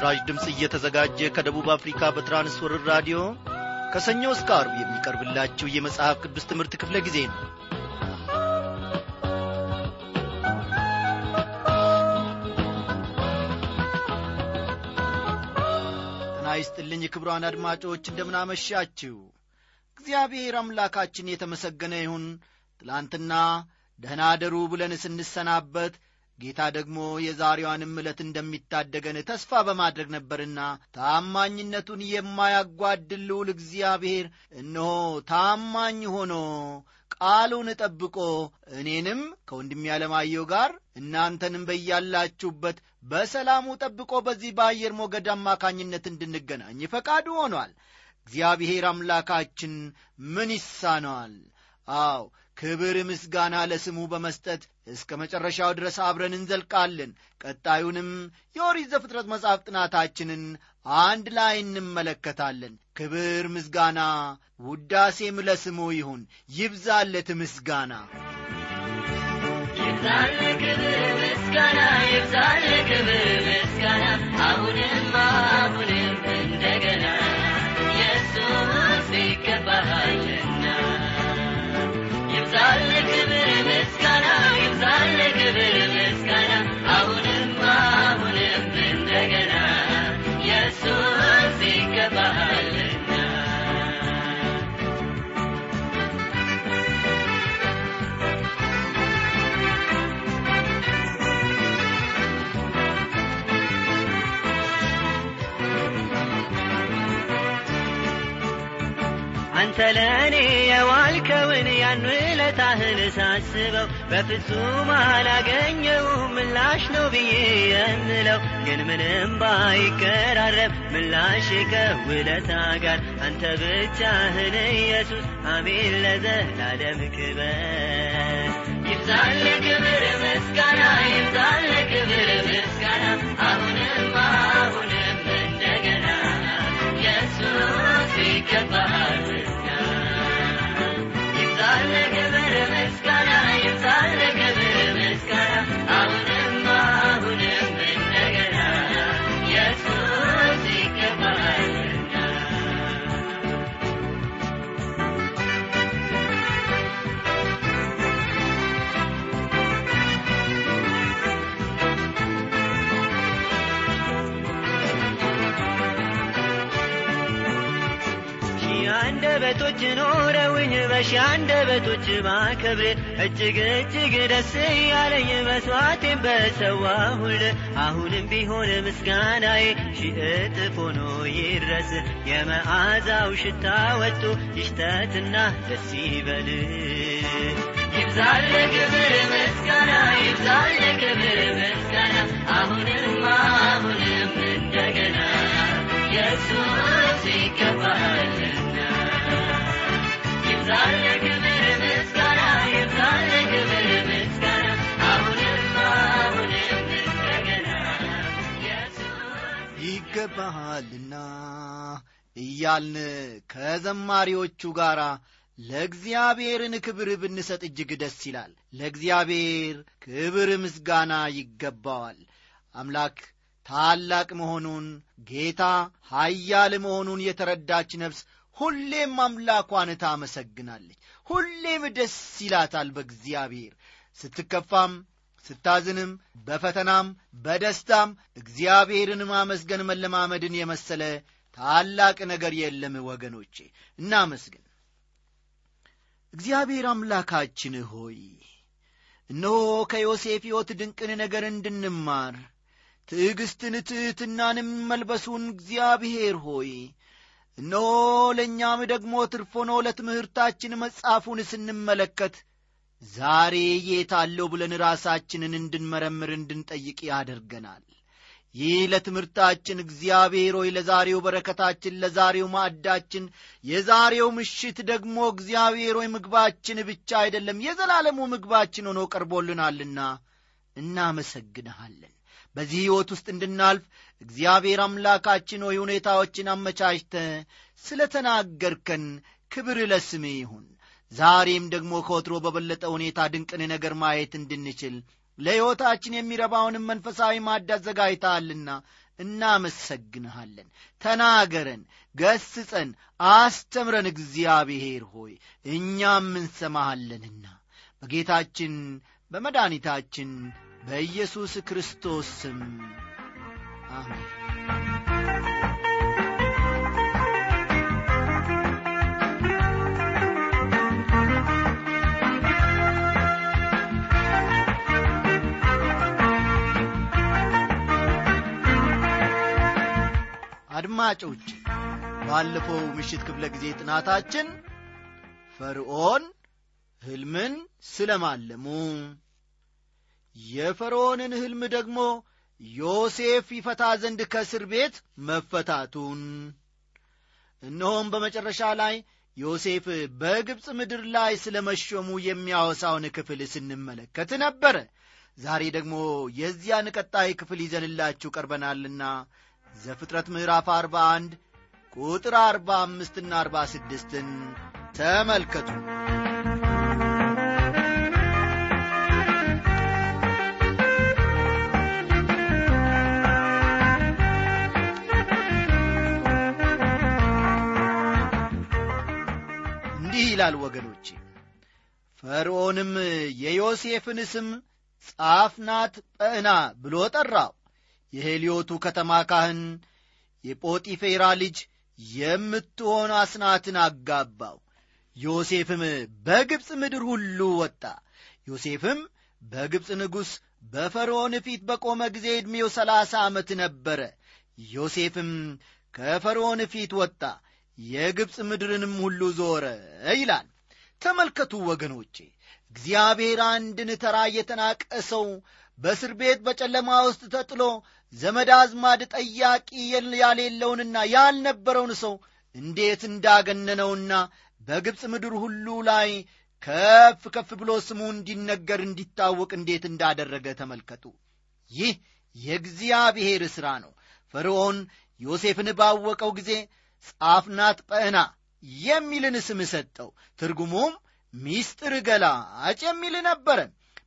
ይህ ምስራች ድምፅ እየተዘጋጀ ከደቡብ አፍሪካ በትራንስወርር ራዲዮ ከሰኞ እስከ አርብ የሚቀርብላችሁ የመጽሐፍ ቅዱስ ትምህርት ክፍለ ጊዜ ነው። ጤና ይስጥልኝ ክብሯን አድማጮች እንደምናመሻችሁ። እግዚአብሔር አምላካችን የተመሰገነ ይሁን። ትላንትና ደህና አደሩ ብለን ስንሰናበት ጌታ ደግሞ የዛሬዋንም ዕለት እንደሚታደገን ተስፋ በማድረግ ነበርና ታማኝነቱን የማያጓድል ልዑል እግዚአብሔር እነሆ ታማኝ ሆኖ ቃሉን ጠብቆ እኔንም ከወንድሜ ያለማየው ጋር እናንተንም በያላችሁበት በሰላሙ ጠብቆ በዚህ በአየር ሞገድ አማካኝነት እንድንገናኝ ፈቃዱ ሆኗል። እግዚአብሔር አምላካችን ምን ይሳነዋል? አው ክብር ምስጋና ለስሙ በመስጠት እስከ መጨረሻው ድረስ አብረን እንዘልቃለን። ቀጣዩንም የኦሪት ዘፍጥረት መጽሐፍ ጥናታችንን አንድ ላይ እንመለከታለን። ክብር ምስጋና ውዳሴም ለስሙ ይሁን። ይብዛለት ምስጋና። ይብዛል ክብር ምስጋና ይብዛል ክብር ምስጋና። አሁንም አሁንም ይብዛል አንተ ለእኔ የዋልከውን ያን ውለታህን ሳስበው በፍጹም አላገኘውም ምላሽ ነው ብዬ የምለው። ግን ምንም ባይቀራረብ ምላሽ ከውለታ ጋር አንተ ብቻህን ኢየሱስ አሜን ለዘላለም ክበር። ይብዛል ክብር ምስጋና ይብዛል ክብር ምስጋና። አሁንም አሁንም እንደገና ኢየሱስ ይገባሃልና አንደበቶች ኖረውኝ በሺህ አንደበቶች ባከብር እጅግ እጅግ ደስ ያለኝ መስዋዕቴን በሰዋሁል። አሁንም ቢሆን ምስጋናዬ ሺህ እጥፍ ሆኖ ይድረስ። የመዓዛው ሽታ ወጡ ይሽተትና ደስ ይበል። ይብዛል ክብር ምስጋና ይብዛል ክብር ምስጋና። አሁንም አሁንም እንደገና ኢየሱስ ይገባልና ይገባሃልና እያልን ከዘማሪዎቹ ጋር ለእግዚአብሔርን ክብር ብንሰጥ እጅግ ደስ ይላል። ለእግዚአብሔር ክብር ምስጋና ይገባዋል። አምላክ ታላቅ መሆኑን ጌታ ኀያል መሆኑን የተረዳች ነፍስ ሁሌም አምላኳን ታመሰግናለች። ሁሌም ደስ ይላታል በእግዚአብሔር። ስትከፋም ስታዝንም በፈተናም በደስታም እግዚአብሔርን ማመስገን መለማመድን የመሰለ ታላቅ ነገር የለም ወገኖቼ። እናመስግን። እግዚአብሔር አምላካችን ሆይ እነሆ ከዮሴፍ ሕይወት ድንቅን ነገር እንድንማር ትዕግሥትን ትሕትናንም መልበሱን እግዚአብሔር ሆይ እነሆ ለእኛም ደግሞ ትርፎኖ ለትምህርታችን መጻፉን ስንመለከት ዛሬ የት አለው ብለን ራሳችንን እንድንመረምር እንድንጠይቅ ያደርገናል። ይህ ለትምህርታችን እግዚአብሔር ሆይ ለዛሬው በረከታችን ለዛሬው ማዕዳችን የዛሬው ምሽት ደግሞ እግዚአብሔር ሆይ ምግባችን ብቻ አይደለም የዘላለሙ ምግባችን ሆኖ ቀርቦልናልና እናመሰግንሃለን በዚህ ሕይወት ውስጥ እንድናልፍ እግዚአብሔር አምላካችን ሆይ ሁኔታዎችን አመቻችተ ስለ ተናገርከን ክብር ለስሜ ይሁን ዛሬም ደግሞ ከወትሮ በበለጠ ሁኔታ ድንቅን ነገር ማየት እንድንችል ለሕይወታችን የሚረባውንም መንፈሳዊ ማድ አዘጋጅተሃልና እናመሰግንሃለን። ተናገረን፣ ገስጸን፣ አስተምረን እግዚአብሔር ሆይ እኛም እንሰማሃለንና በጌታችን በመድኃኒታችን በኢየሱስ ክርስቶስ ስም አሜን። አድማጮች ባለፈው ምሽት ክፍለ ጊዜ ጥናታችን ፈርዖን ሕልምን ስለማለሙ የፈርዖንን ሕልም ደግሞ ዮሴፍ ይፈታ ዘንድ ከእስር ቤት መፈታቱን። እነሆም በመጨረሻ ላይ ዮሴፍ በግብፅ ምድር ላይ ስለ መሾሙ የሚያወሳውን ክፍል ስንመለከት ነበረ። ዛሬ ደግሞ የዚያን ቀጣይ ክፍል ይዘንላችሁ ቀርበናልና ዘፍጥረት ምዕራፍ አርባ አንድ ቁጥር አርባ አምስትና አርባ ስድስትን ተመልከቱ እንዲህ ይላል ወገኖቼ ፈርዖንም የዮሴፍን ስም ጻፍናት ጰዕና ብሎ ጠራው። የሄልዮቱ ከተማ ካህን የጶጢፌራ ልጅ የምትሆን አስናትን አጋባው። ዮሴፍም በግብፅ ምድር ሁሉ ወጣ። ዮሴፍም በግብፅ ንጉሥ በፈርዖን ፊት በቆመ ጊዜ ዕድሜው ሰላሳ ዓመት ነበረ። ዮሴፍም ከፈርዖን ፊት ወጣ የግብፅ ምድርንም ሁሉ ዞረ ይላል። ተመልከቱ ወገኖቼ እግዚአብሔር አንድን ተራ የተናቀ ሰው በእስር ቤት በጨለማ ውስጥ ተጥሎ ዘመድ አዝማድ ጠያቂ ያሌለውንና ያልነበረውን ሰው እንዴት እንዳገነነውና በግብፅ ምድር ሁሉ ላይ ከፍ ከፍ ብሎ ስሙ እንዲነገር እንዲታወቅ እንዴት እንዳደረገ ተመልከቱ። ይህ የእግዚአብሔር ሥራ ነው። ፈርዖን ዮሴፍን ባወቀው ጊዜ ጻፍናት ጰዕና የሚልን ስም ሰጠው። ትርጉሙም ሚስጥር ገላጭ የሚል ነበረ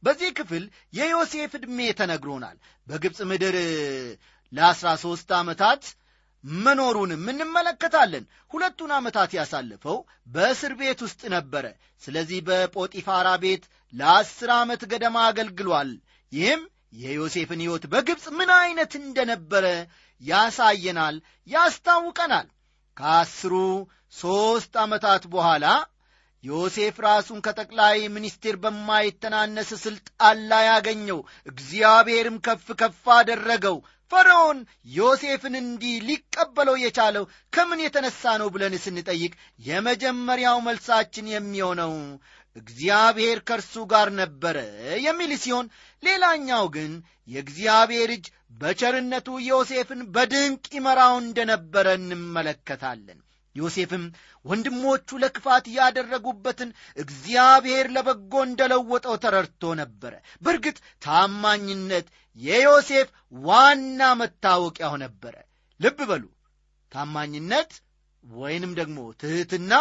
በዚህ ክፍል የዮሴፍ ዕድሜ ተነግሮናል። በግብፅ ምድር ለአስራ ሦስት ዓመታት መኖሩንም እንመለከታለን። ሁለቱን ዓመታት ያሳለፈው በእስር ቤት ውስጥ ነበረ። ስለዚህ በጶጢፋራ ቤት ለአስር ዓመት ገደማ አገልግሏል። ይህም የዮሴፍን ሕይወት በግብፅ ምን ዐይነት እንደነበረ ያሳየናል ያስታውቀናል ከአስሩ ሦስት ዓመታት በኋላ ዮሴፍ ራሱን ከጠቅላይ ሚኒስቴር በማይተናነስ ሥልጣን ላይ ያገኘው እግዚአብሔርም ከፍ ከፍ አደረገው። ፈርዖን ዮሴፍን እንዲህ ሊቀበለው የቻለው ከምን የተነሳ ነው ብለን ስንጠይቅ የመጀመሪያው መልሳችን የሚሆነው እግዚአብሔር ከእርሱ ጋር ነበረ የሚል ሲሆን ሌላኛው ግን የእግዚአብሔር እጅ በቸርነቱ ዮሴፍን በድንቅ ይመራው እንደነበረ እንመለከታለን። ዮሴፍም ወንድሞቹ ለክፋት ያደረጉበትን እግዚአብሔር ለበጎ እንደለወጠው ተረድቶ ነበረ። በእርግጥ ታማኝነት የዮሴፍ ዋና መታወቂያው ነበረ። ልብ በሉ ታማኝነት ወይንም ደግሞ ትሕትና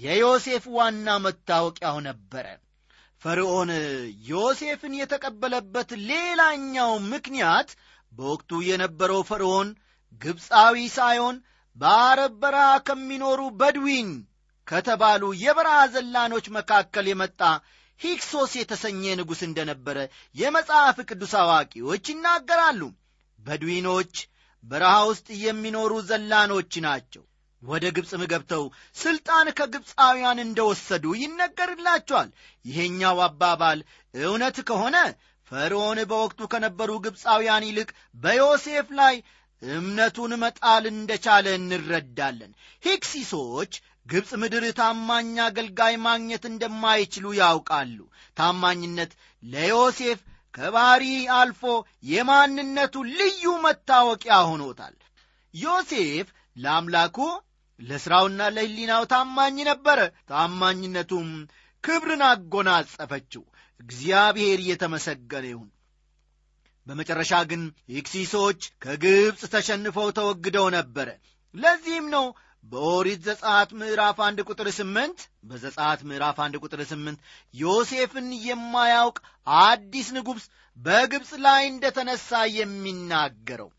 የዮሴፍ ዋና መታወቂያው ነበረ። ፈርዖን ዮሴፍን የተቀበለበት ሌላኛው ምክንያት በወቅቱ የነበረው ፈርዖን ግብፃዊ ሳይሆን በአረብ በረሃ ከሚኖሩ በድዊን ከተባሉ የበረሃ ዘላኖች መካከል የመጣ ሂክሶስ የተሰኘ ንጉሥ እንደነበረ የመጽሐፍ ቅዱስ አዋቂዎች ይናገራሉ። በድዊኖች በረሃ ውስጥ የሚኖሩ ዘላኖች ናቸው ወደ ግብፅም ገብተው ሥልጣን ከግብፃውያን እንደወሰዱ ይነገርላቸዋል። ይሄኛው አባባል እውነት ከሆነ ፈርዖን በወቅቱ ከነበሩ ግብፃውያን ይልቅ በዮሴፍ ላይ እምነቱን መጣል እንደቻለ እንረዳለን። ሂክሲሶች ግብፅ ምድር ታማኝ አገልጋይ ማግኘት እንደማይችሉ ያውቃሉ። ታማኝነት ለዮሴፍ ከባሪ አልፎ የማንነቱ ልዩ መታወቂያ ሆኖታል። ዮሴፍ ለአምላኩ ለሥራውና ለሕሊናው ታማኝ ነበረ ታማኝነቱም ክብርን አጎናጸፈችው። እግዚአብሔር እየተመሰገነ ይሁን። በመጨረሻ ግን ኢክሲሶች ከግብፅ ተሸንፈው ተወግደው ነበረ። ለዚህም ነው በኦሪት ዘጸአት ምዕራፍ አንድ ቁጥር ስምንት በዘጸአት ምዕራፍ አንድ ቁጥር ስምንት ዮሴፍን የማያውቅ አዲስ ንጉሥ በግብፅ ላይ እንደ ተነሣ የሚናገረው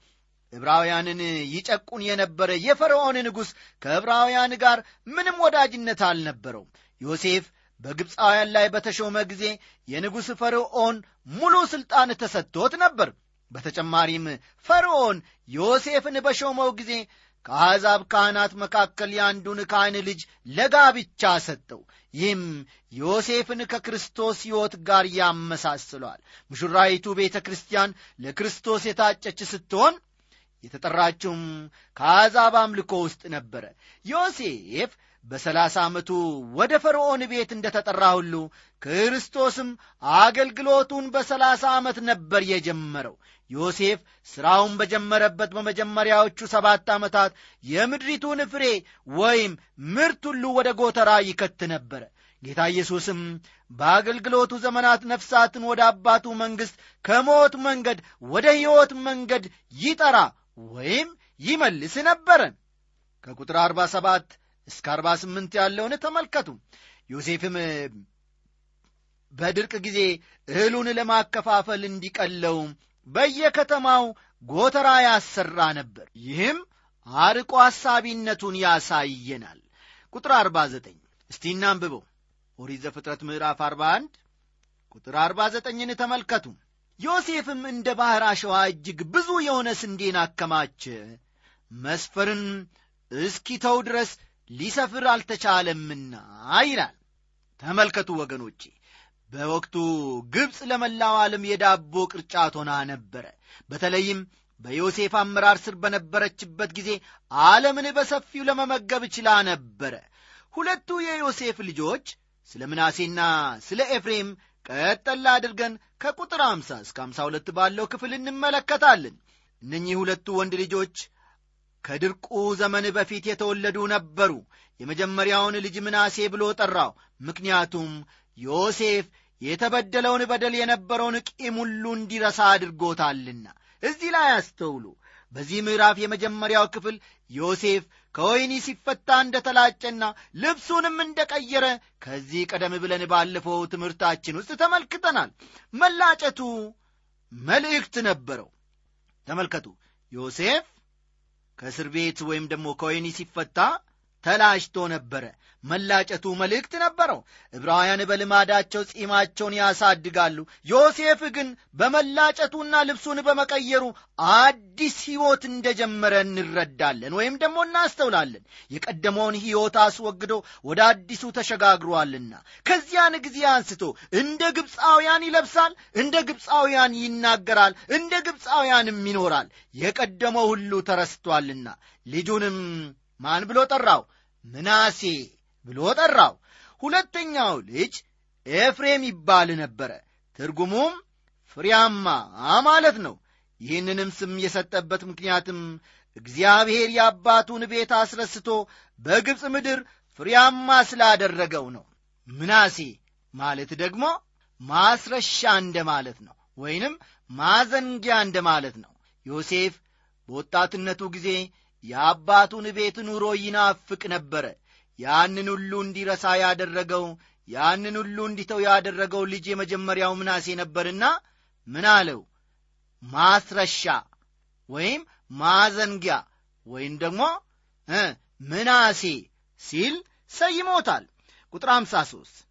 ዕብራውያንን ይጨቁን የነበረ የፈርዖን ንጉሥ ከዕብራውያን ጋር ምንም ወዳጅነት አልነበረውም። ዮሴፍ በግብፃውያን ላይ በተሾመ ጊዜ የንጉሥ ፈርዖን ሙሉ ሥልጣን ተሰጥቶት ነበር። በተጨማሪም ፈርዖን ዮሴፍን በሾመው ጊዜ ከአሕዛብ ካህናት መካከል የአንዱን ካህን ልጅ ለጋብቻ ሰጠው። ይህም ዮሴፍን ከክርስቶስ ሕይወት ጋር ያመሳስለዋል ሙሽራይቱ ቤተ ክርስቲያን ለክርስቶስ የታጨች ስትሆን የተጠራችውም ከአሕዛብ አምልኮ ውስጥ ነበረ። ዮሴፍ በሰላሳ ዓመቱ ወደ ፈርዖን ቤት እንደ ተጠራ ሁሉ ክርስቶስም አገልግሎቱን በሰላሳ ዓመት ነበር የጀመረው። ዮሴፍ ሥራውን በጀመረበት በመጀመሪያዎቹ ሰባት ዓመታት የምድሪቱን ፍሬ ወይም ምርት ሁሉ ወደ ጎተራ ይከት ነበረ። ጌታ ኢየሱስም በአገልግሎቱ ዘመናት ነፍሳትን ወደ አባቱ መንግሥት ከሞት መንገድ ወደ ሕይወት መንገድ ይጠራ ወይም ይመልስ ነበረ ከቁጥር 47 እስከ 48 ያለውን ተመልከቱ። ዮሴፍም በድርቅ ጊዜ እህሉን ለማከፋፈል እንዲቀለው በየከተማው ጎተራ ያሰራ ነበር። ይህም አርቆ ሐሳቢነቱን ያሳየናል። ቁጥር 49 እስቲ እናንብበው። ኦሪት ዘፍጥረት ምዕራፍ 41 ቁጥር 49ን ተመልከቱ ዮሴፍም እንደ ባሕር አሸዋ እጅግ ብዙ የሆነ ስንዴን አከማቸ። መስፈርን እስኪተው ድረስ ሊሰፍር አልተቻለምና ይላል። ተመልከቱ ወገኖቼ በወቅቱ ግብፅ ለመላው ዓለም የዳቦ ቅርጫት ሆና ነበረ። በተለይም በዮሴፍ አመራር ስር በነበረችበት ጊዜ ዓለምን በሰፊው ለመመገብ ችላ ነበረ። ሁለቱ የዮሴፍ ልጆች ስለ ምናሴና ስለ ኤፍሬም ቀጠላ አድርገን ከቁጥር 50 እስከ 52 ባለው ክፍል እንመለከታለን። እነኚህ ሁለቱ ወንድ ልጆች ከድርቁ ዘመን በፊት የተወለዱ ነበሩ። የመጀመሪያውን ልጅ ምናሴ ብሎ ጠራው። ምክንያቱም ዮሴፍ የተበደለውን በደል የነበረውን ቂም ሁሉ እንዲረሳ አድርጎታልና። እዚህ ላይ አስተውሉ። በዚህ ምዕራፍ የመጀመሪያው ክፍል ዮሴፍ ከወይኒ ሲፈታ እንደ ተላጨና ልብሱንም እንደ ቀየረ ከዚህ ቀደም ብለን ባለፈው ትምህርታችን ውስጥ ተመልክተናል። መላጨቱ መልእክት ነበረው። ተመልከቱ ዮሴፍ ከእስር ቤት ወይም ደግሞ ከወይኒ ሲፈታ ተላጭቶ ነበረ። መላጨቱ መልእክት ነበረው። ዕብራውያን በልማዳቸው ጺማቸውን ያሳድጋሉ። ዮሴፍ ግን በመላጨቱና ልብሱን በመቀየሩ አዲስ ሕይወት እንደጀመረ እንረዳለን ወይም ደግሞ እናስተውላለን። የቀደመውን ሕይወት አስወግዶ ወደ አዲሱ ተሸጋግሯልና ከዚያን ጊዜ አንስቶ እንደ ግብፃውያን ይለብሳል እንደ ግብፃውያን ይናገራል እንደ ግብፃውያንም ይኖራል። የቀደመው ሁሉ ተረስቷልና ልጁንም ማን ብሎ ጠራው? ምናሴ ብሎ ጠራው። ሁለተኛው ልጅ ኤፍሬም ይባል ነበረ። ትርጉሙም ፍሬያማ ማለት ነው። ይህንንም ስም የሰጠበት ምክንያትም እግዚአብሔር የአባቱን ቤት አስረስቶ በግብፅ ምድር ፍሬያማ ስላደረገው ነው። ምናሴ ማለት ደግሞ ማስረሻ እንደ ማለት ነው ወይንም ማዘንጊያ እንደ ማለት ነው። ዮሴፍ በወጣትነቱ ጊዜ የአባቱን ቤት ኑሮ ይናፍቅ ነበረ። ያንን ሁሉ እንዲረሳ ያደረገው ያንን ሁሉ እንዲተው ያደረገው ልጅ የመጀመሪያው ምናሴ ነበርና ምን አለው? ማስረሻ ወይም ማዘንጊያ ወይም ደግሞ ምናሴ ሲል ሰይሞታል። ቁጥር 53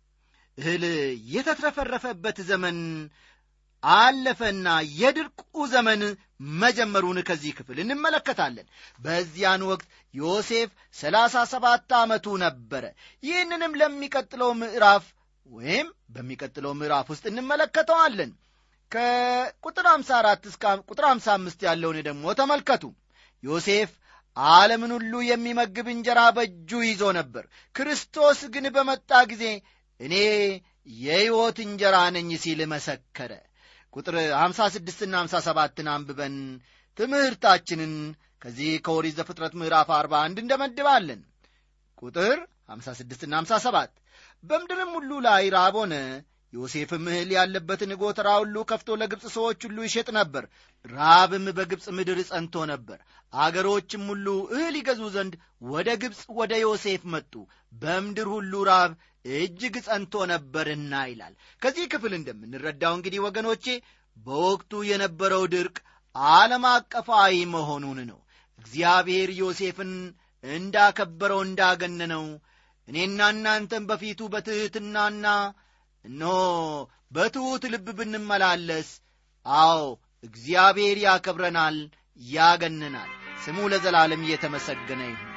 እህል የተትረፈረፈበት ዘመን አለፈና የድርቁ ዘመን መጀመሩን ከዚህ ክፍል እንመለከታለን። በዚያን ወቅት ዮሴፍ ሰላሳ ሰባት ዓመቱ ነበረ። ይህንንም ለሚቀጥለው ምዕራፍ ወይም በሚቀጥለው ምዕራፍ ውስጥ እንመለከተዋለን። ከቁጥር 54 እስከ ቁጥር 55 ያለውን ደግሞ ተመልከቱ። ዮሴፍ ዓለምን ሁሉ የሚመግብ እንጀራ በእጁ ይዞ ነበር። ክርስቶስ ግን በመጣ ጊዜ እኔ የሕይወት እንጀራ ነኝ ሲል መሰከረ ቁጥር 56 ና 57ን አንብበን ትምህርታችንን ከዚህ ከኦሪት ዘፍጥረት ምዕራፍ 41 እንደመድባለን። ቁጥር 56 ና 57 በምድርም ሁሉ ላይ ራብ ሆነ ዮሴፍም እህል ያለበትን ጎተራ ሁሉ ከፍቶ ለግብፅ ሰዎች ሁሉ ይሸጥ ነበር። ራብም በግብፅ ምድር ጸንቶ ነበር። አገሮችም ሁሉ እህል ይገዙ ዘንድ ወደ ግብፅ ወደ ዮሴፍ መጡ። በምድር ሁሉ ራብ እጅግ ጸንቶ ነበርና ይላል። ከዚህ ክፍል እንደምንረዳው እንግዲህ ወገኖቼ በወቅቱ የነበረው ድርቅ ዓለም አቀፋዊ መሆኑን ነው። እግዚአብሔር ዮሴፍን እንዳከበረው እንዳገነነው እኔና እናንተም በፊቱ በትሕትናና እነሆ በትሑት ልብ ብንመላለስ፣ አዎ እግዚአብሔር ያከብረናል፣ ያገንናል። ስሙ ለዘላለም እየተመሰገነ ይሁን።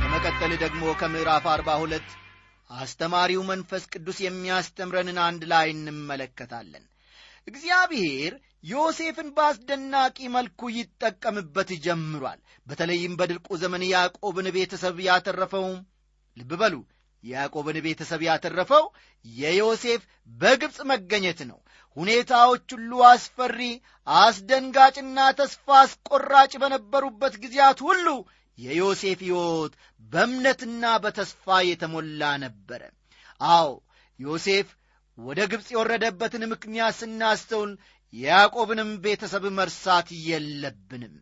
በመቀጠል ደግሞ ከምዕራፍ አርባ ሁለት አስተማሪው መንፈስ ቅዱስ የሚያስተምረንን አንድ ላይ እንመለከታለን። እግዚአብሔር ዮሴፍን በአስደናቂ መልኩ ይጠቀምበት ጀምሯል። በተለይም በድርቁ ዘመን ያዕቆብን ቤተሰብ ያተረፈው ልብ በሉ ያዕቆብን ቤተሰብ ያተረፈው የዮሴፍ በግብፅ መገኘት ነው። ሁኔታዎች ሁሉ አስፈሪ፣ አስደንጋጭና ተስፋ አስቆራጭ በነበሩበት ጊዜያት ሁሉ የዮሴፍ ሕይወት በእምነትና በተስፋ የተሞላ ነበረ። አዎ ዮሴፍ ወደ ግብፅ የወረደበትን ምክንያት ስናስተውል የያዕቆብንም ቤተሰብ መርሳት የለብንም።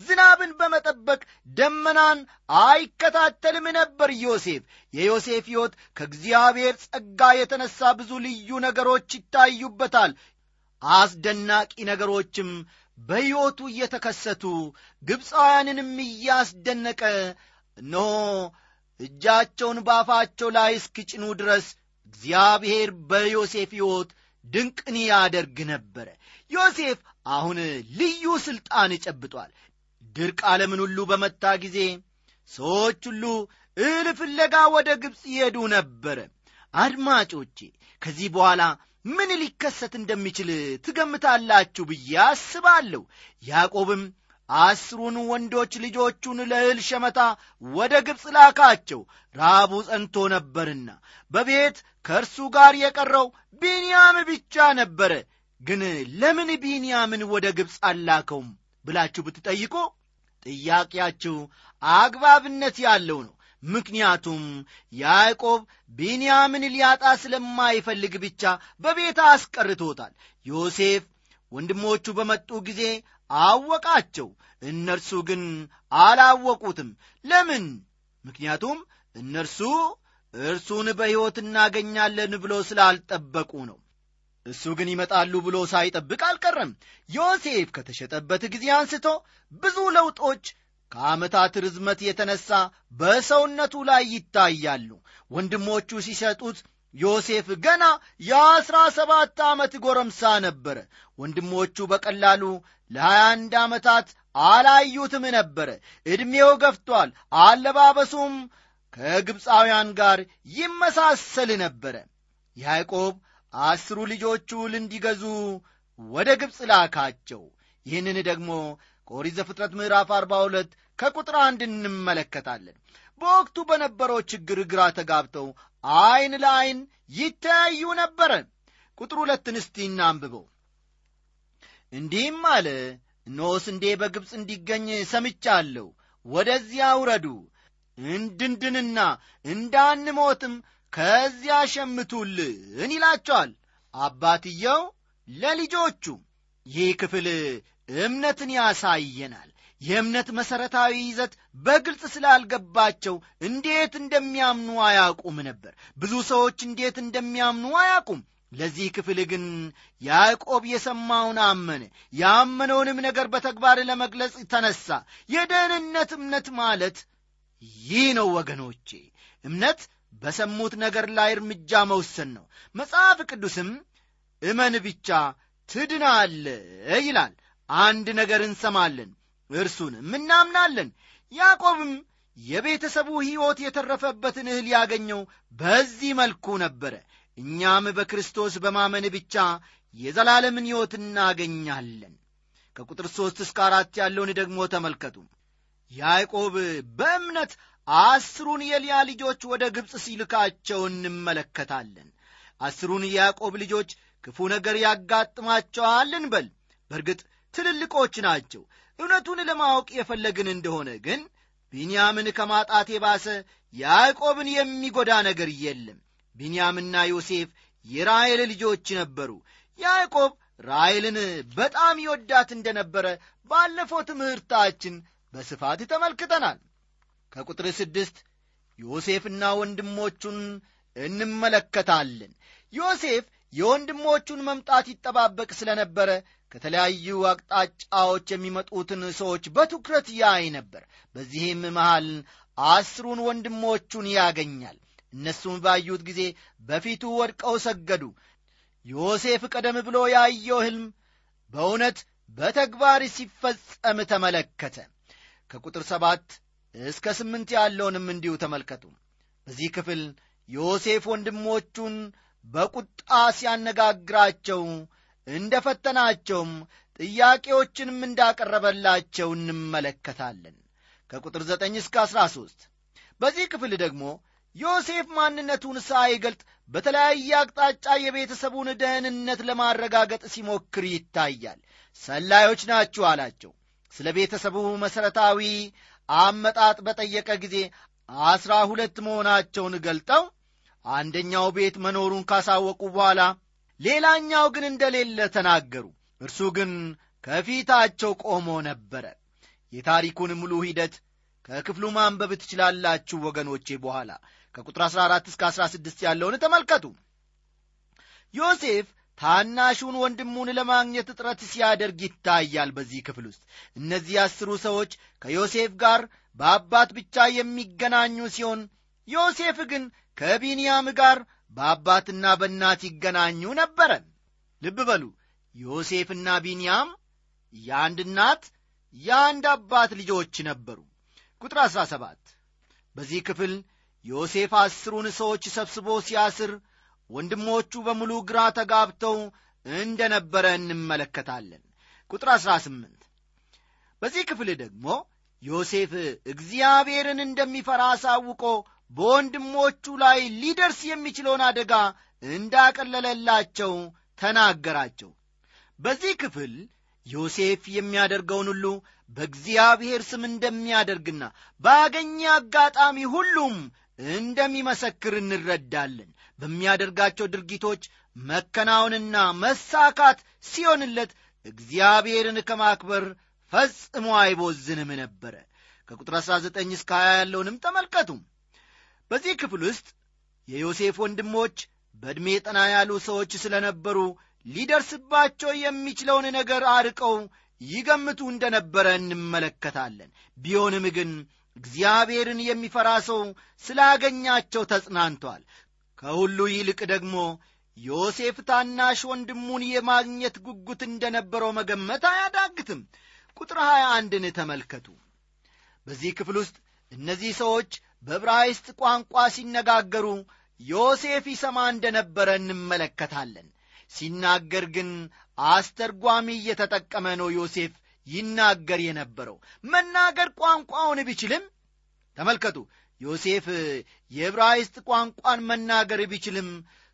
ዝናብን በመጠበቅ ደመናን አይከታተልም ነበር ዮሴፍ። የዮሴፍ ሕይወት ከእግዚአብሔር ጸጋ የተነሳ ብዙ ልዩ ነገሮች ይታዩበታል። አስደናቂ ነገሮችም በሕይወቱ እየተከሰቱ ግብፃውያንንም እያስደነቀ እነሆ እጃቸውን በአፋቸው ላይ እስኪጭኑ ድረስ እግዚአብሔር በዮሴፍ ሕይወት ድንቅን ያደርግ ነበረ። ዮሴፍ አሁን ልዩ ሥልጣን ጨብጧል። ድርቅ ዓለምን ሁሉ በመታ ጊዜ ሰዎች ሁሉ እህል ፍለጋ ወደ ግብፅ ይሄዱ ነበረ። አድማጮቼ ከዚህ በኋላ ምን ሊከሰት እንደሚችል ትገምታላችሁ ብዬ አስባለሁ። ያዕቆብም አስሩን ወንዶች ልጆቹን ለእህል ሸመታ ወደ ግብፅ ላካቸው፣ ራቡ ጸንቶ ነበርና። በቤት ከእርሱ ጋር የቀረው ቢንያም ብቻ ነበረ። ግን ለምን ቢንያምን ወደ ግብፅ አላከውም ብላችሁ ብትጠይቁ ጥያቄያችሁ አግባብነት ያለው ነው። ምክንያቱም ያዕቆብ ቢንያምን ሊያጣ ስለማይፈልግ ብቻ በቤት አስቀርቶታል። ዮሴፍ ወንድሞቹ በመጡ ጊዜ አወቃቸው፣ እነርሱ ግን አላወቁትም። ለምን? ምክንያቱም እነርሱ እርሱን በሕይወት እናገኛለን ብሎ ስላልጠበቁ ነው። እሱ ግን ይመጣሉ ብሎ ሳይጠብቅ አልቀረም። ዮሴፍ ከተሸጠበት ጊዜ አንስቶ ብዙ ለውጦች ከዓመታት ርዝመት የተነሳ በሰውነቱ ላይ ይታያሉ። ወንድሞቹ ሲሸጡት ዮሴፍ ገና የአሥራ ሰባት ዓመት ጎረምሳ ነበረ። ወንድሞቹ በቀላሉ ለሀያ አንድ ዓመታት አላዩትም ነበረ። ዕድሜው ገፍቷል። አለባበሱም ከግብፃውያን ጋር ይመሳሰል ነበረ። ያዕቆብ አስሩ ልጆቹ እህል እንዲገዙ ወደ ግብፅ ላካቸው። ይህንን ደግሞ ከኦሪት ዘፍጥረት ምዕራፍ 42 ከቁጥር አንድ እንመለከታለን። በወቅቱ በነበረው ችግር ግራ ተጋብተው ዐይን ለዐይን ይተያዩ ነበረ። ቁጥር ሁለትን እስቲ እናንብበው። እንዲህም አለ፣ እነሆ ስንዴ በግብፅ እንዲገኝ ሰምቻለሁ። ወደዚያ ውረዱ፣ እንድንድንና እንዳንሞትም ከዚያ ሸምቱልን ይላቸዋል አባትየው ለልጆቹ። ይህ ክፍል እምነትን ያሳየናል። የእምነት መሠረታዊ ይዘት በግልጽ ስላልገባቸው እንዴት እንደሚያምኑ አያውቁም ነበር። ብዙ ሰዎች እንዴት እንደሚያምኑ አያውቁም። ለዚህ ክፍል ግን ያዕቆብ የሰማውን አመነ። ያመነውንም ነገር በተግባር ለመግለጽ ተነሳ። የደህንነት እምነት ማለት ይህ ነው ወገኖቼ። እምነት በሰሙት ነገር ላይ እርምጃ መውሰን ነው። መጽሐፍ ቅዱስም እመን ብቻ ትድናለ ይላል። አንድ ነገር እንሰማለን፣ እርሱንም እናምናለን። ያዕቆብም የቤተሰቡ ሕይወት የተረፈበትን እህል ያገኘው በዚህ መልኩ ነበረ። እኛም በክርስቶስ በማመን ብቻ የዘላለምን ሕይወት እናገኛለን። ከቁጥር ሦስት እስከ አራት ያለውን ደግሞ ተመልከቱ። ያዕቆብ በእምነት አስሩን የልያ ልጆች ወደ ግብፅ ሲልካቸው እንመለከታለን። አስሩን የያዕቆብ ልጆች ክፉ ነገር ያጋጥማቸዋል እንበል። በእርግጥ ትልልቆች ናቸው እውነቱን ለማወቅ የፈለግን እንደሆነ ግን ቢንያምን ከማጣት የባሰ ያዕቆብን የሚጎዳ ነገር የለም። ቢንያምና ዮሴፍ የራሔል ልጆች ነበሩ። ያዕቆብ ራሔልን በጣም ይወዳት እንደነበረ ባለፈው ትምህርታችን በስፋት ተመልክተናል። ከቁጥር ስድስት ዮሴፍና ወንድሞቹን እንመለከታለን። ዮሴፍ የወንድሞቹን መምጣት ይጠባበቅ ስለነበረ ከተለያዩ አቅጣጫዎች የሚመጡትን ሰዎች በትኩረት ያይ ነበር። በዚህም መሃል አስሩን ወንድሞቹን ያገኛል። እነሱም ባዩት ጊዜ በፊቱ ወድቀው ሰገዱ። ዮሴፍ ቀደም ብሎ ያየው ሕልም በእውነት በተግባር ሲፈጸም ተመለከተ። ከቁጥር ሰባት እስከ ስምንት ያለውንም እንዲሁ ተመልከቱ። በዚህ ክፍል ዮሴፍ ወንድሞቹን በቁጣ ሲያነጋግራቸው እንደ ፈተናቸውም ጥያቄዎችንም እንዳቀረበላቸው እንመለከታለን። ከቁጥር ዘጠኝ እስከ አሥራ ሦስት በዚህ ክፍል ደግሞ ዮሴፍ ማንነቱን ሳይገልጥ በተለያየ አቅጣጫ የቤተሰቡን ደህንነት ለማረጋገጥ ሲሞክር ይታያል። ሰላዮች ናችሁ አላቸው። ስለ ቤተሰቡ መሠረታዊ አመጣጥ በጠየቀ ጊዜ አስራ ሁለት መሆናቸውን ገልጠው አንደኛው ቤት መኖሩን ካሳወቁ በኋላ ሌላኛው ግን እንደሌለ ተናገሩ። እርሱ ግን ከፊታቸው ቆሞ ነበረ። የታሪኩን ሙሉ ሂደት ከክፍሉ ማንበብ ትችላላችሁ ወገኖቼ በኋላ። ከቁጥር 14 እስከ 16 ያለውን ተመልከቱ። ዮሴፍ ታናሹን ወንድሙን ለማግኘት ጥረት ሲያደርግ ይታያል። በዚህ ክፍል ውስጥ እነዚህ አስሩ ሰዎች ከዮሴፍ ጋር በአባት ብቻ የሚገናኙ ሲሆን ዮሴፍ ግን ከቢንያም ጋር በአባትና በእናት ይገናኙ ነበረ ልብ በሉ ዮሴፍና ቢንያም የአንድ እናት የአንድ አባት ልጆች ነበሩ። ቁጥር 17 በዚህ ክፍል ዮሴፍ አስሩን ሰዎች ሰብስቦ ሲያስር ወንድሞቹ በሙሉ ግራ ተጋብተው እንደ ነበረ እንመለከታለን። ቁጥር 18 በዚህ ክፍል ደግሞ ዮሴፍ እግዚአብሔርን እንደሚፈራ አሳውቆ በወንድሞቹ ላይ ሊደርስ የሚችለውን አደጋ እንዳቀለለላቸው ተናገራቸው። በዚህ ክፍል ዮሴፍ የሚያደርገውን ሁሉ በእግዚአብሔር ስም እንደሚያደርግና ባገኘ አጋጣሚ ሁሉም እንደሚመሰክር እንረዳለን። በሚያደርጋቸው ድርጊቶች መከናወንና መሳካት ሲሆንለት እግዚአብሔርን ከማክበር ፈጽሞ አይቦዝንም ነበረ። ከቁጥር 19 እስከ 20 ያለውንም ተመልከቱ በዚህ ክፍል ውስጥ የዮሴፍ ወንድሞች በዕድሜ ጠና ያሉ ሰዎች ስለነበሩ ሊደርስባቸው የሚችለውን ነገር አርቀው ይገምቱ እንደነበረ እንመለከታለን። ቢሆንም ግን እግዚአብሔርን የሚፈራ ሰው ስላገኛቸው ተጽናንቷል። ከሁሉ ይልቅ ደግሞ ዮሴፍ ታናሽ ወንድሙን የማግኘት ጉጉት እንደነበረው መገመት አያዳግትም። ቁጥር 21ን ተመልከቱ። በዚህ ክፍል ውስጥ እነዚህ ሰዎች በዕብራይስጥ ቋንቋ ሲነጋገሩ ዮሴፍ ይሰማ እንደነበረ እንመለከታለን። ሲናገር ግን አስተርጓሚ እየተጠቀመ ነው ዮሴፍ ይናገር የነበረው። መናገር ቋንቋውን ቢችልም ተመልከቱ ዮሴፍ የዕብራይስጥ ቋንቋን መናገር ቢችልም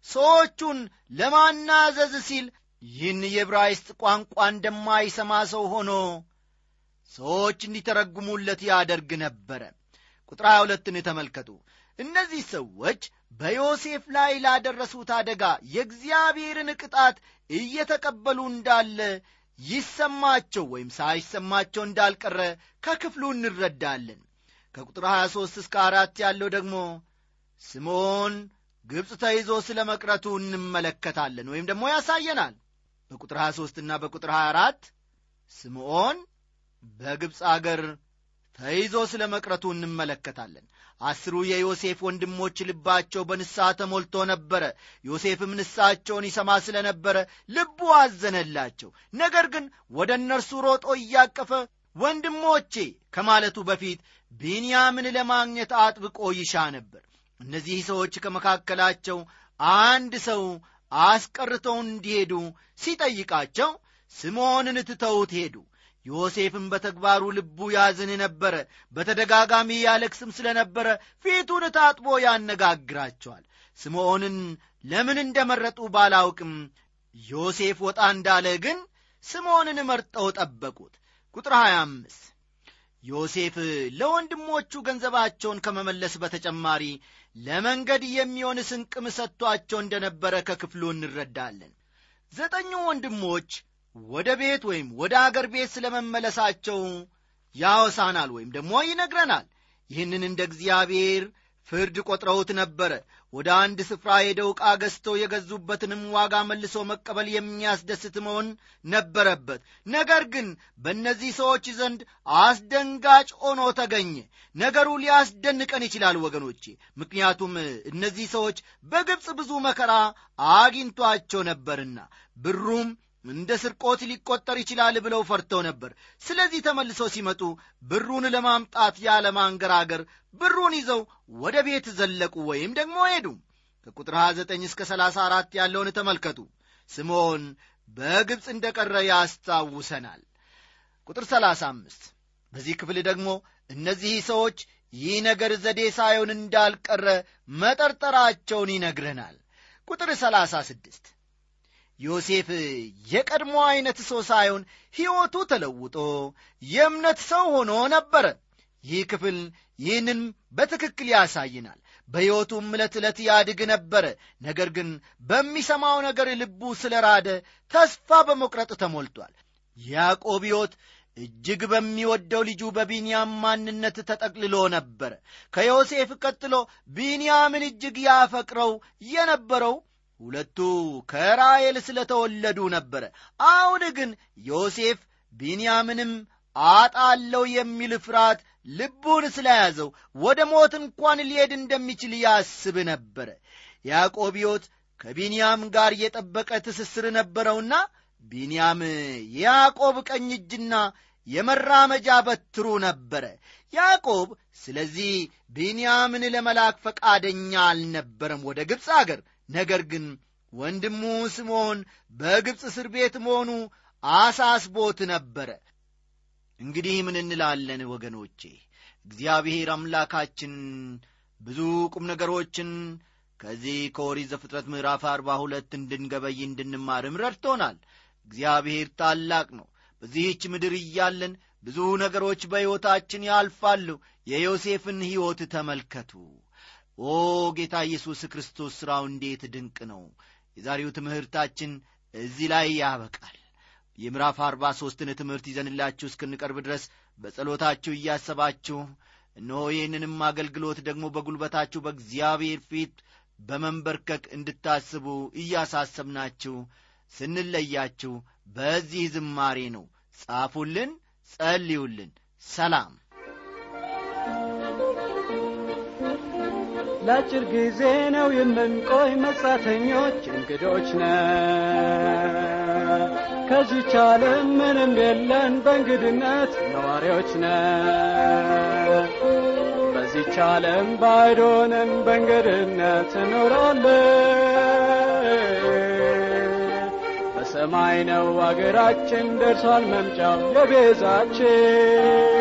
ሰዎቹን ለማናዘዝ ሲል ይህን የዕብራይስጥ ቋንቋ እንደማይሰማ ሰው ሆኖ ሰዎች እንዲተረጉሙለት ያደርግ ነበረ ቁጥር 22ን ተመልከቱ። እነዚህ ሰዎች በዮሴፍ ላይ ላደረሱት አደጋ የእግዚአብሔርን ቅጣት እየተቀበሉ እንዳለ ይሰማቸው ወይም ሳይሰማቸው እንዳልቀረ ከክፍሉ እንረዳለን። ከቁጥር 23 እስከ አራት ያለው ደግሞ ስምዖን ግብፅ ተይዞ ስለ መቅረቱ እንመለከታለን ወይም ደግሞ ያሳየናል። በቁጥር 23 እና በቁጥር 24 ስምዖን በግብፅ አገር ተይዞ ስለ መቅረቱ እንመለከታለን። አስሩ የዮሴፍ ወንድሞች ልባቸው በንስሐ ተሞልቶ ነበረ። ዮሴፍም ንስሐቸውን ይሰማ ስለ ነበረ ልቡ አዘነላቸው። ነገር ግን ወደ እነርሱ ሮጦ እያቀፈ ወንድሞቼ ከማለቱ በፊት ቢንያምን ለማግኘት አጥብቆ ይሻ ነበር። እነዚህ ሰዎች ከመካከላቸው አንድ ሰው አስቀርተው እንዲሄዱ ሲጠይቃቸው ስምዖንን ትተውት ሄዱ ዮሴፍም በተግባሩ ልቡ ያዝን ነበረ። በተደጋጋሚ ያለክስም ስለ ነበረ ፊቱን ታጥቦ ያነጋግራቸዋል። ስምዖንን ለምን እንደመረጡ ባላውቅም ዮሴፍ ወጣ እንዳለ ግን ስምዖንን መርጠው ጠበቁት። ቁጥር 25 ዮሴፍ ለወንድሞቹ ገንዘባቸውን ከመመለስ በተጨማሪ ለመንገድ የሚሆን ስንቅም ሰጥቷቸው እንደነበረ ከክፍሉ እንረዳለን። ዘጠኙ ወንድሞች ወደ ቤት ወይም ወደ አገር ቤት ስለ መመለሳቸው ያወሳናል ወይም ደግሞ ይነግረናል። ይህንን እንደ እግዚአብሔር ፍርድ ቆጥረውት ነበረ። ወደ አንድ ስፍራ ሄደው ዕቃ ገዝተው የገዙበትንም ዋጋ መልሶ መቀበል የሚያስደስት መሆን ነበረበት። ነገር ግን በእነዚህ ሰዎች ዘንድ አስደንጋጭ ሆኖ ተገኘ። ነገሩ ሊያስደንቀን ይችላል ወገኖቼ ምክንያቱም እነዚህ ሰዎች በግብፅ ብዙ መከራ አግኝቷቸው ነበርና ብሩም እንደ ስርቆት ሊቆጠር ይችላል ብለው ፈርተው ነበር። ስለዚህ ተመልሰው ሲመጡ ብሩን ለማምጣት ያለማንገራገር ብሩን ይዘው ወደ ቤት ዘለቁ ወይም ደግሞ ሄዱ። ከቁጥር 29 እስከ 34 ያለውን ተመልከቱ። ስምዖን በግብፅ እንደ ቀረ ያስታውሰናል። ቁጥር 35 በዚህ ክፍል ደግሞ እነዚህ ሰዎች ይህ ነገር ዘዴ ሳይሆን እንዳልቀረ መጠርጠራቸውን ይነግረናል። ቁጥር 36 ዮሴፍ የቀድሞ ዐይነት ሰው ሳይሆን ሕይወቱ ተለውጦ የእምነት ሰው ሆኖ ነበረ። ይህ ክፍል ይህንን በትክክል ያሳይናል በሕይወቱም ዕለት ዕለት ያድግ ነበረ። ነገር ግን በሚሰማው ነገር ልቡ ስለ ራደ ተስፋ በመቁረጥ ተሞልቷል። ያዕቆብ ሕይወት እጅግ በሚወደው ልጁ በቢንያም ማንነት ተጠቅልሎ ነበረ ከዮሴፍ ቀጥሎ ቢንያምን እጅግ ያፈቅረው የነበረው ሁለቱ ከራኤል ስለተወለዱ ነበረ አሁን ግን ዮሴፍ ቢንያምንም አጣለው የሚል ፍርሃት ልቡን ስለያዘው ወደ ሞት እንኳን ሊሄድ እንደሚችል ያስብ ነበረ ያዕቆብ ሕይወት ከቢንያም ጋር የጠበቀ ትስስር ነበረውና ቢንያም የያዕቆብ ቀኝ እጅና የመራመጃ በትሩ ነበረ። ያዕቆብ ስለዚህ ቢንያምን ለመላክ ፈቃደኛ አልነበረም። ወደ ግብፅ አገር ነገር ግን ወንድሙ ስምዖን በግብፅ እስር ቤት መሆኑ አሳስቦት ነበረ። እንግዲህ ምን እንላለን ወገኖቼ? እግዚአብሔር አምላካችን ብዙ ቁም ነገሮችን ከዚህ ከኦሪት ዘፍጥረት ምዕራፍ አርባ ሁለት እንድንገበይ እንድንማርም ረድቶናል። እግዚአብሔር ታላቅ ነው። በዚህች ምድር እያለን ብዙ ነገሮች በሕይወታችን ያልፋሉ። የዮሴፍን ሕይወት ተመልከቱ ኦ ጌታ ኢየሱስ ክርስቶስ ሥራው እንዴት ድንቅ ነው! የዛሬው ትምህርታችን እዚህ ላይ ያበቃል። የምዕራፍ አርባ ሦስትን ትምህርት ይዘንላችሁ እስክንቀርብ ድረስ በጸሎታችሁ እያሰባችሁ እነሆ ይህንንም አገልግሎት ደግሞ በጒልበታችሁ በእግዚአብሔር ፊት በመንበርከክ እንድታስቡ እያሳሰብናችሁ ስንለያችሁ በዚህ ዝማሬ ነው። ጻፉልን ጸልዩልን። ሰላም ለአጭር ጊዜ ነው የምንቆይ መጻተኞች እንግዶች ነ ከዚች ዓለም ምንም የለን በእንግድነት ነዋሪዎች ነ በዚች ዓለም ባይዶንን በእንግድነት እኖራለን። በሰማይ ነው አገራችን ደርሷል መምጫው የቤዛችን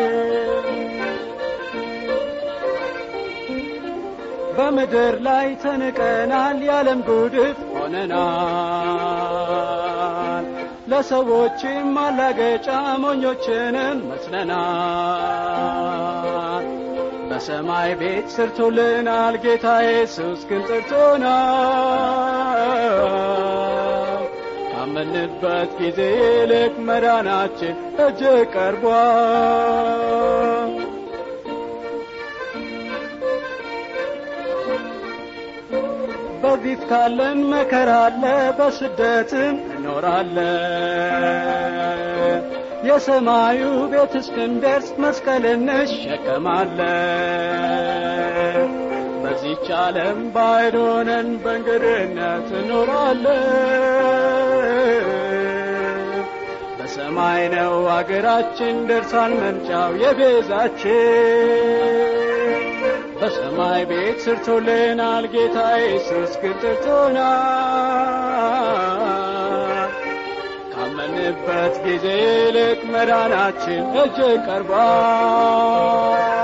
በምድር ላይ ተንቀናል ያለም ጉድፍ ሆነናል። ለሰዎችም ማላገጫ ሞኞችንም መስለናል። በሰማይ ቤት ሰርቶልናል ጌታ ኢየሱስ ግን ጠርቶናል ካመንበት ጊዜ ይልቅ መዳናችን እጅግ ቀርቧል በፊት ካለን መከራ አለ በስደትም እኖራለን የሰማዩ ቤት እስክንደርስ መስቀል እንሸከማለን። በዚች ዓለም ባይዶነን በእንግድነት እኖራለን። በሰማይ ነው አገራችን ደርሷል መምጫው የቤዛችን በሰማይ ቤት ሰርቶልናል ጌታ ኢየሱስ ግን ካመንበት ጊዜ ይልቅ መዳናችን እጅግ ቀርቧል